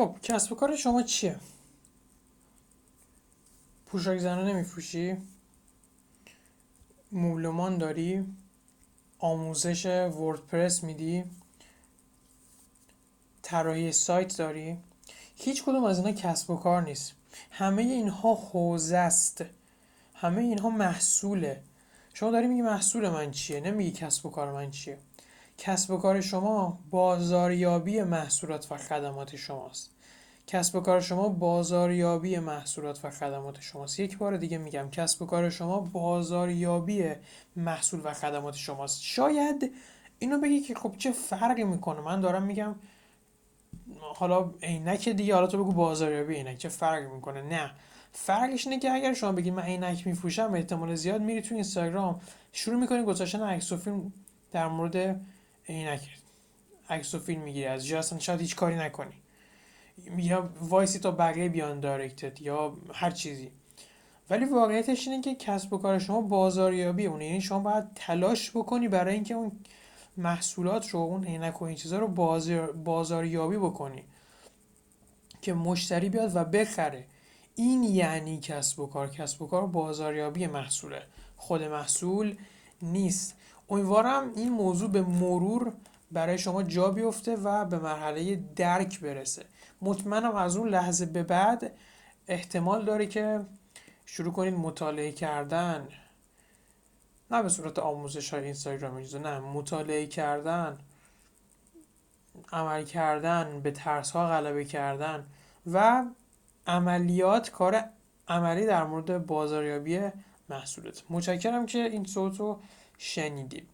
خب کسب و کار شما چیه؟ پوشاک زنانه میفروشی؟ مبلمان داری؟ آموزش وردپرس میدی؟ طراحی سایت داری؟ هیچ کدوم از اینا کسب و کار نیست. همه اینها حوزه است. همه اینها محصوله. شما داری میگی محصول من چیه؟ نمیگی کسب و کار من چیه. کسب و کار شما بازاریابی محصولات و خدمات شماست. کسب و کار شما بازاریابی محصولات و خدمات شماست. یک بار دیگه میگم کسب و کار شما بازاریابی محصول و خدمات شماست. شاید اینو بگی که خب چه فرقی می‌کنه؟ من دارم میگم حالا عینک دیگه حالا تو بگو بازاریابی عینک چه فرقی می‌کنه؟ نه. فرقش اینه که اگر شما بگید من عینک میفروشم احتمال زیاد میری تو اینستاگرام شروع می‌کنی گذاشتن عکس و فیلم در مورد عینک عکس و فیلم می‌گیری. از جا اصلا شاید هیچ کاری نکنی. یا وایسی تا بقیه بیان دایرکتت یا هر چیزی. ولی واقعیتش اینه که کسب و کار شما بازاریابی اونه یعنی شما باید تلاش بکنی برای اینکه اون محصولات رو اون عینک و این چیزا رو بازار بازاریابی بکنی. که مشتری بیاد و بخره. این یعنی کسب و کار. کسب و کار بازاریابی محصوله. خود محصول نیست. امیدوارم این موضوع به مرور برای شما جا بیفته و به مرحله درک برسه. مطمئنم از اون لحظه به بعد احتمال داره که شروع کنید مطالعه کردن. نه به صورت آموزش های اینستاگرام نه. مطالعه کردن عمل کردن به ترس ها غلبه کردن و عملیات کار عملی در مورد بازاریابی محصولت. متشکرم که این صوت رو شنیدید